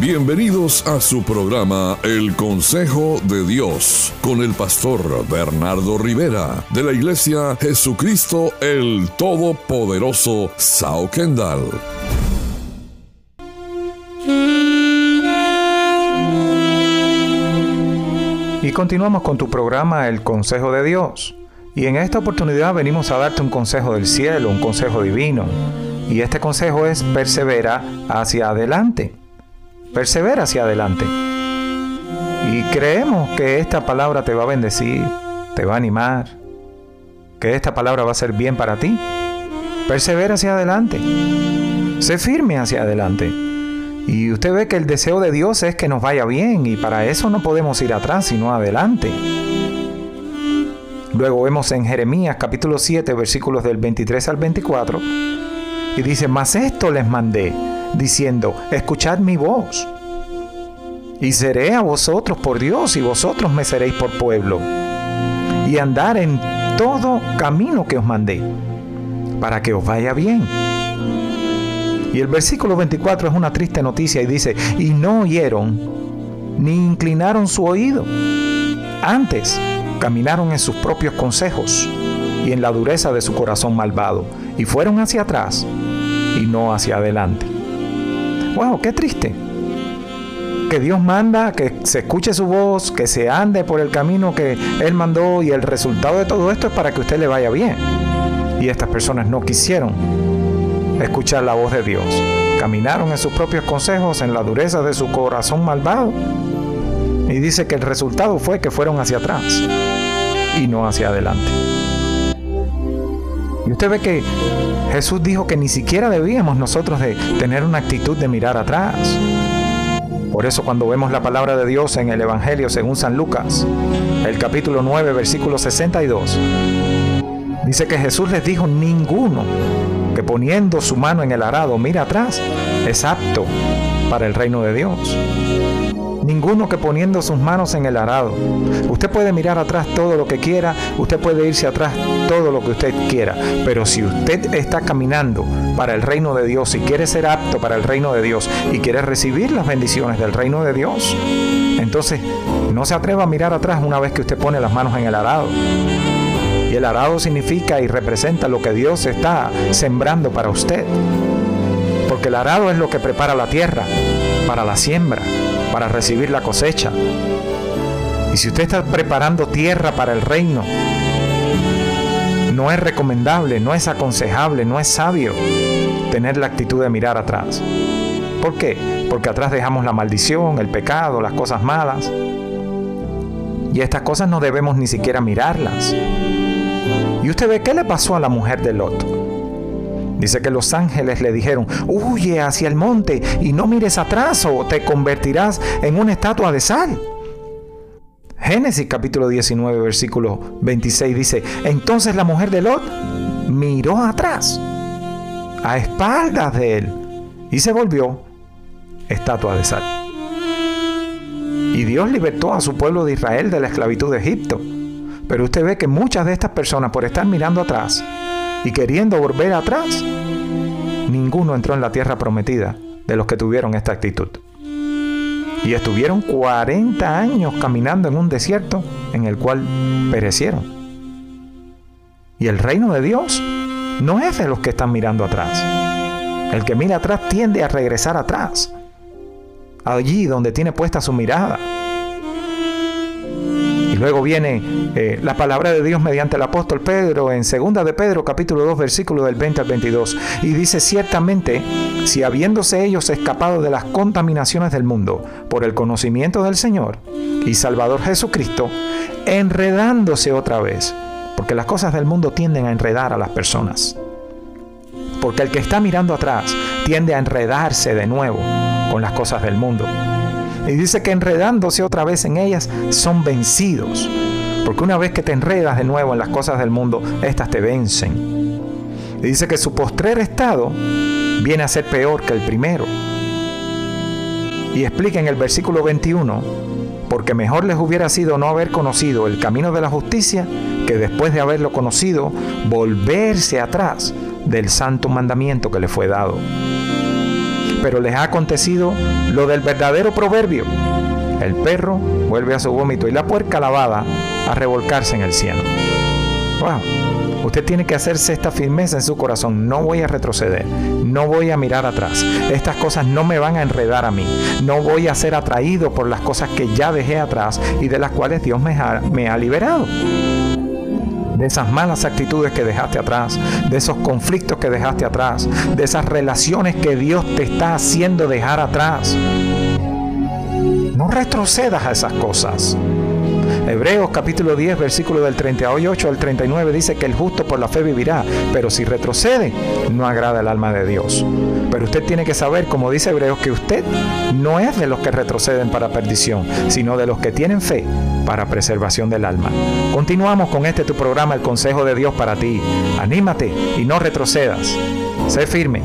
Bienvenidos a su programa El Consejo de Dios con el pastor Bernardo Rivera de la Iglesia Jesucristo el Todopoderoso Sao Kendall. Y continuamos con tu programa El Consejo de Dios. Y en esta oportunidad venimos a darte un consejo del cielo, un consejo divino. Y este consejo es persevera hacia adelante persevera hacia adelante. Y creemos que esta palabra te va a bendecir, te va a animar, que esta palabra va a ser bien para ti. Persevera hacia adelante. Sé firme hacia adelante. Y usted ve que el deseo de Dios es que nos vaya bien y para eso no podemos ir atrás sino adelante. Luego vemos en Jeremías capítulo 7 versículos del 23 al 24 y dice, mas esto les mandé diciendo, escuchad mi voz. Y seré a vosotros por Dios y vosotros me seréis por pueblo. Y andar en todo camino que os mandé, para que os vaya bien. Y el versículo 24 es una triste noticia y dice, y no oyeron ni inclinaron su oído. Antes caminaron en sus propios consejos y en la dureza de su corazón malvado, y fueron hacia atrás y no hacia adelante. Wow, qué triste. Que Dios manda que se escuche su voz, que se ande por el camino que Él mandó y el resultado de todo esto es para que usted le vaya bien. Y estas personas no quisieron escuchar la voz de Dios. Caminaron en sus propios consejos, en la dureza de su corazón malvado. Y dice que el resultado fue que fueron hacia atrás y no hacia adelante. Y usted ve que Jesús dijo que ni siquiera debíamos nosotros de tener una actitud de mirar atrás. Por eso cuando vemos la palabra de Dios en el Evangelio según San Lucas, el capítulo 9, versículo 62, dice que Jesús les dijo, ninguno que poniendo su mano en el arado mira atrás es apto para el reino de Dios ninguno que poniendo sus manos en el arado. Usted puede mirar atrás todo lo que quiera, usted puede irse atrás todo lo que usted quiera, pero si usted está caminando para el reino de Dios y quiere ser apto para el reino de Dios y quiere recibir las bendiciones del reino de Dios, entonces no se atreva a mirar atrás una vez que usted pone las manos en el arado. Y el arado significa y representa lo que Dios está sembrando para usted. Porque el arado es lo que prepara la tierra para la siembra para recibir la cosecha. Y si usted está preparando tierra para el reino, no es recomendable, no es aconsejable, no es sabio tener la actitud de mirar atrás. ¿Por qué? Porque atrás dejamos la maldición, el pecado, las cosas malas. Y estas cosas no debemos ni siquiera mirarlas. Y usted ve qué le pasó a la mujer de Lot. Dice que los ángeles le dijeron, huye hacia el monte y no mires atrás o te convertirás en una estatua de sal. Génesis capítulo 19 versículo 26 dice, entonces la mujer de Lot miró atrás, a espaldas de él, y se volvió estatua de sal. Y Dios libertó a su pueblo de Israel de la esclavitud de Egipto. Pero usted ve que muchas de estas personas, por estar mirando atrás, y queriendo volver atrás, ninguno entró en la tierra prometida de los que tuvieron esta actitud. Y estuvieron 40 años caminando en un desierto en el cual perecieron. Y el reino de Dios no es de los que están mirando atrás. El que mira atrás tiende a regresar atrás, allí donde tiene puesta su mirada. Y luego viene eh, la palabra de Dios mediante el apóstol Pedro en 2 de Pedro capítulo 2 versículo del 20 al 22. Y dice ciertamente, si habiéndose ellos escapado de las contaminaciones del mundo por el conocimiento del Señor y Salvador Jesucristo, enredándose otra vez, porque las cosas del mundo tienden a enredar a las personas. Porque el que está mirando atrás tiende a enredarse de nuevo con las cosas del mundo. Y dice que enredándose otra vez en ellas son vencidos. Porque una vez que te enredas de nuevo en las cosas del mundo, estas te vencen. Y dice que su postrer estado viene a ser peor que el primero. Y explica en el versículo 21, porque mejor les hubiera sido no haber conocido el camino de la justicia que después de haberlo conocido, volverse atrás del santo mandamiento que le fue dado. Pero les ha acontecido lo del verdadero proverbio. El perro vuelve a su vómito y la puerca lavada a revolcarse en el cielo. Wow. Usted tiene que hacerse esta firmeza en su corazón. No voy a retroceder. No voy a mirar atrás. Estas cosas no me van a enredar a mí. No voy a ser atraído por las cosas que ya dejé atrás y de las cuales Dios me ha, me ha liberado de esas malas actitudes que dejaste atrás, de esos conflictos que dejaste atrás, de esas relaciones que Dios te está haciendo dejar atrás. No retrocedas a esas cosas. Hebreos capítulo 10, versículo del 38 al 39 dice que el justo por la fe vivirá, pero si retrocede, no agrada el alma de Dios. Pero usted tiene que saber, como dice Hebreos, que usted no es de los que retroceden para perdición, sino de los que tienen fe para preservación del alma. Continuamos con este tu programa, el consejo de Dios para ti. Anímate y no retrocedas. Sé firme.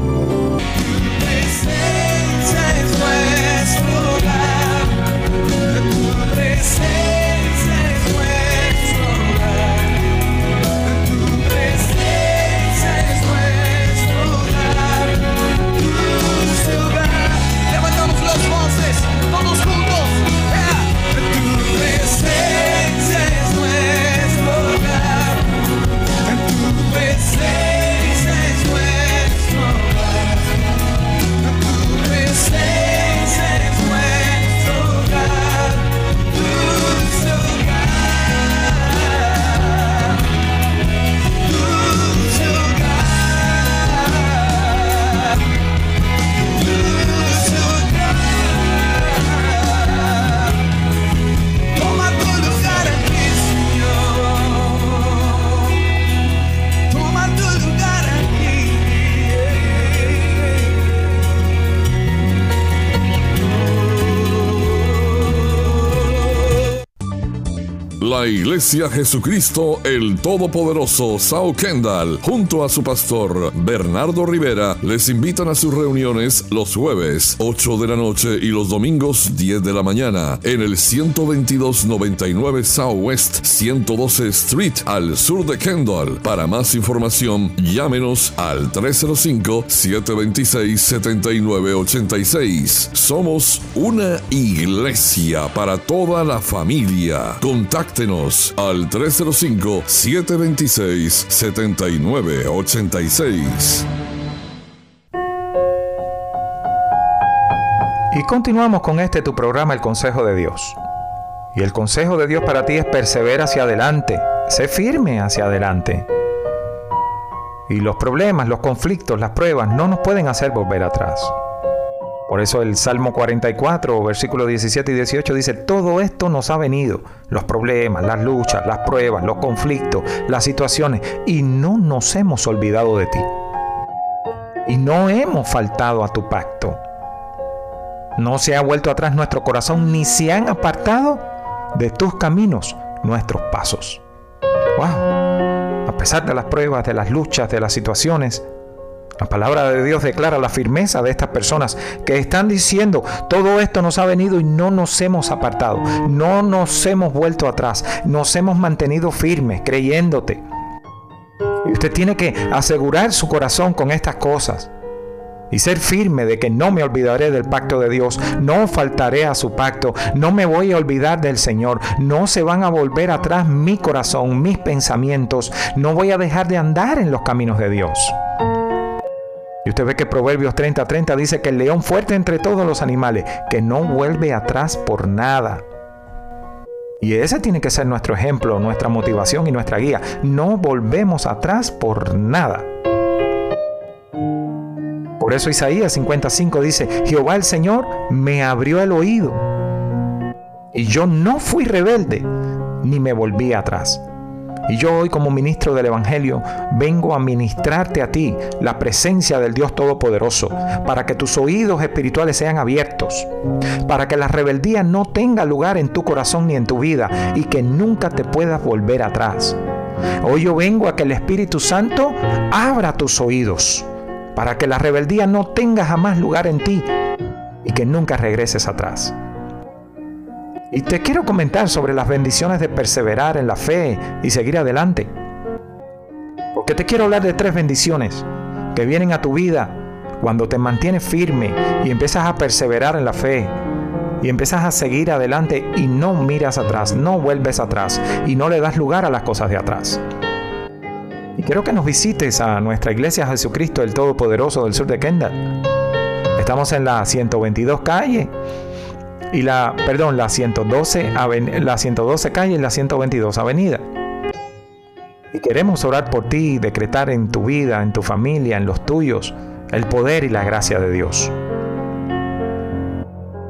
La Iglesia Jesucristo el Todopoderoso Sao Kendall, junto a su pastor Bernardo Rivera, les invitan a sus reuniones los jueves 8 de la noche y los domingos 10 de la mañana en el 12299 Southwest 112 Street al sur de Kendall. Para más información, llámenos al 305-726-7986. Somos una iglesia para toda la familia. Al 305-726-7986. Y continuamos con este tu programa, El Consejo de Dios. Y el consejo de Dios para ti es persevera hacia adelante, sé firme hacia adelante. Y los problemas, los conflictos, las pruebas no nos pueden hacer volver atrás. Por eso el Salmo 44, versículos 17 y 18 dice, todo esto nos ha venido, los problemas, las luchas, las pruebas, los conflictos, las situaciones, y no nos hemos olvidado de ti. Y no hemos faltado a tu pacto. No se ha vuelto atrás nuestro corazón, ni se han apartado de tus caminos nuestros pasos. ¡Wow! A pesar de las pruebas, de las luchas, de las situaciones, la palabra de Dios declara la firmeza de estas personas que están diciendo, todo esto nos ha venido y no nos hemos apartado, no nos hemos vuelto atrás, nos hemos mantenido firmes, creyéndote. Y usted tiene que asegurar su corazón con estas cosas y ser firme de que no me olvidaré del pacto de Dios, no faltaré a su pacto, no me voy a olvidar del Señor, no se van a volver atrás mi corazón, mis pensamientos, no voy a dejar de andar en los caminos de Dios. Y usted ve que Proverbios 30:30 30 dice que el león fuerte entre todos los animales, que no vuelve atrás por nada. Y ese tiene que ser nuestro ejemplo, nuestra motivación y nuestra guía. No volvemos atrás por nada. Por eso Isaías 55 dice, Jehová el Señor me abrió el oído. Y yo no fui rebelde, ni me volví atrás. Y yo hoy como ministro del Evangelio vengo a ministrarte a ti la presencia del Dios Todopoderoso, para que tus oídos espirituales sean abiertos, para que la rebeldía no tenga lugar en tu corazón ni en tu vida y que nunca te puedas volver atrás. Hoy yo vengo a que el Espíritu Santo abra tus oídos, para que la rebeldía no tenga jamás lugar en ti y que nunca regreses atrás. Y te quiero comentar sobre las bendiciones de perseverar en la fe y seguir adelante. Porque te quiero hablar de tres bendiciones que vienen a tu vida cuando te mantienes firme y empiezas a perseverar en la fe, y empiezas a seguir adelante y no miras atrás, no vuelves atrás y no le das lugar a las cosas de atrás. Y quiero que nos visites a nuestra iglesia Jesucristo, el Todopoderoso del sur de Kendall. Estamos en la 122 calle y la, perdón, la 112, la 112 calle y la 122 avenida. Y queremos orar por ti y decretar en tu vida, en tu familia, en los tuyos, el poder y la gracia de Dios.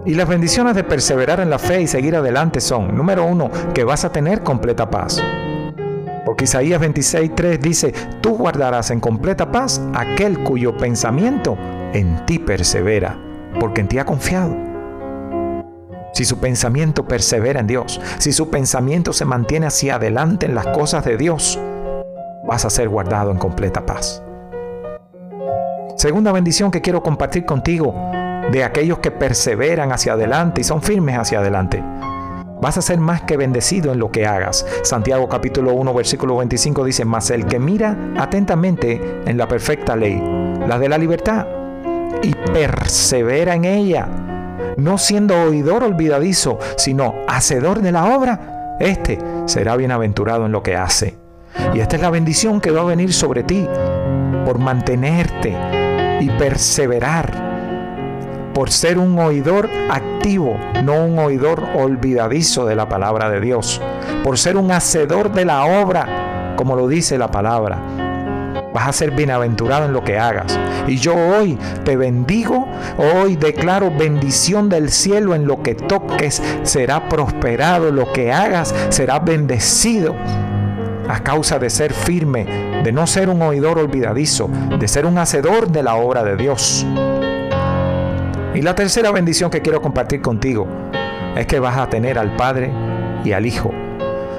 Y las bendiciones de perseverar en la fe y seguir adelante son, número uno, que vas a tener completa paz. Porque Isaías 26.3 dice, tú guardarás en completa paz aquel cuyo pensamiento en ti persevera, porque en ti ha confiado. Si su pensamiento persevera en Dios, si su pensamiento se mantiene hacia adelante en las cosas de Dios, vas a ser guardado en completa paz. Segunda bendición que quiero compartir contigo de aquellos que perseveran hacia adelante y son firmes hacia adelante. Vas a ser más que bendecido en lo que hagas. Santiago capítulo 1 versículo 25 dice, mas el que mira atentamente en la perfecta ley, la de la libertad, y persevera en ella, no siendo oidor olvidadizo, sino hacedor de la obra, este será bienaventurado en lo que hace. Y esta es la bendición que va a venir sobre ti por mantenerte y perseverar por ser un oidor activo, no un oidor olvidadizo de la palabra de Dios, por ser un hacedor de la obra, como lo dice la palabra. Vas a ser bienaventurado en lo que hagas. Y yo hoy te bendigo, hoy declaro bendición del cielo en lo que toques, será prosperado, lo que hagas será bendecido a causa de ser firme, de no ser un oidor olvidadizo, de ser un hacedor de la obra de Dios. Y la tercera bendición que quiero compartir contigo es que vas a tener al Padre y al Hijo.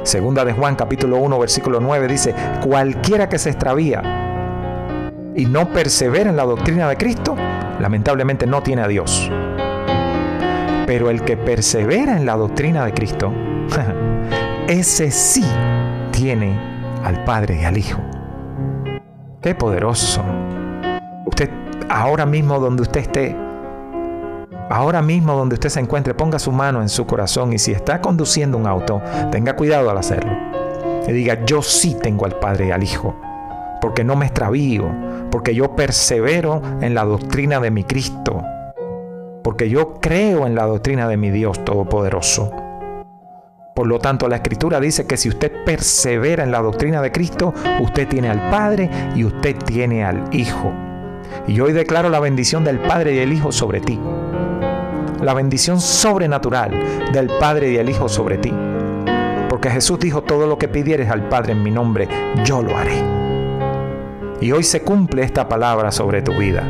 Segunda de Juan capítulo 1 versículo 9 dice, cualquiera que se extravía y no persevera en la doctrina de Cristo, lamentablemente no tiene a Dios. Pero el que persevera en la doctrina de Cristo, ese sí tiene al Padre y al Hijo. Qué poderoso. Usted ahora mismo donde usted esté, ahora mismo donde usted se encuentre, ponga su mano en su corazón y si está conduciendo un auto, tenga cuidado al hacerlo. Y diga, yo sí tengo al Padre y al Hijo, porque no me extravío, porque yo persevero en la doctrina de mi Cristo, porque yo creo en la doctrina de mi Dios Todopoderoso. Por lo tanto, la Escritura dice que si usted persevera en la doctrina de Cristo, usted tiene al Padre y usted tiene al Hijo. Y hoy declaro la bendición del Padre y el Hijo sobre ti la bendición sobrenatural del Padre y el Hijo sobre ti. Porque Jesús dijo, todo lo que pidieres al Padre en mi nombre, yo lo haré. Y hoy se cumple esta palabra sobre tu vida.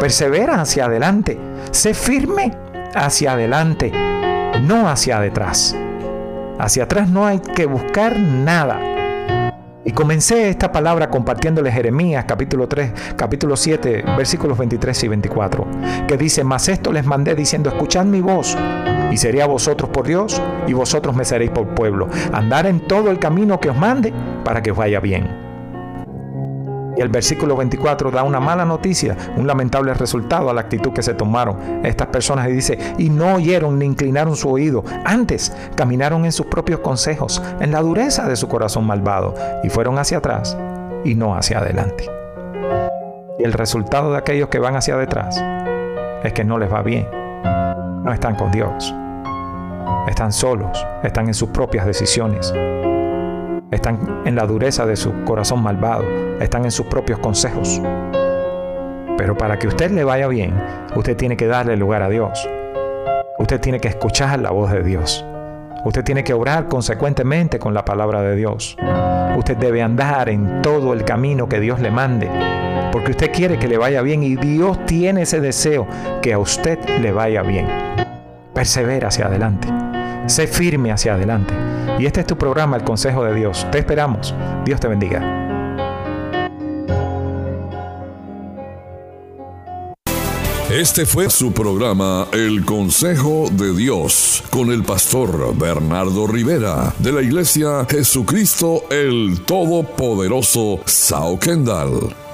Persevera hacia adelante, sé firme hacia adelante, no hacia detrás. Hacia atrás no hay que buscar nada. Y comencé esta palabra compartiéndole Jeremías capítulo 3, capítulo 7, versículos 23 y 24, que dice, mas esto les mandé diciendo, escuchad mi voz, y seré a vosotros por Dios, y vosotros me seréis por pueblo. Andar en todo el camino que os mande para que os vaya bien. Y el versículo 24 da una mala noticia, un lamentable resultado a la actitud que se tomaron estas personas. Y dice, y no oyeron ni inclinaron su oído, antes caminaron en sus propios consejos, en la dureza de su corazón malvado, y fueron hacia atrás y no hacia adelante. Y el resultado de aquellos que van hacia detrás es que no les va bien, no están con Dios, están solos, están en sus propias decisiones están en la dureza de su corazón malvado, están en sus propios consejos. Pero para que usted le vaya bien, usted tiene que darle lugar a Dios. Usted tiene que escuchar la voz de Dios. Usted tiene que obrar consecuentemente con la palabra de Dios. Usted debe andar en todo el camino que Dios le mande, porque usted quiere que le vaya bien y Dios tiene ese deseo que a usted le vaya bien. Persevera hacia adelante. Sé firme hacia adelante. Y este es tu programa, El Consejo de Dios. Te esperamos. Dios te bendiga. Este fue su programa El Consejo de Dios con el pastor Bernardo Rivera de la iglesia Jesucristo el Todopoderoso Sao Kendall.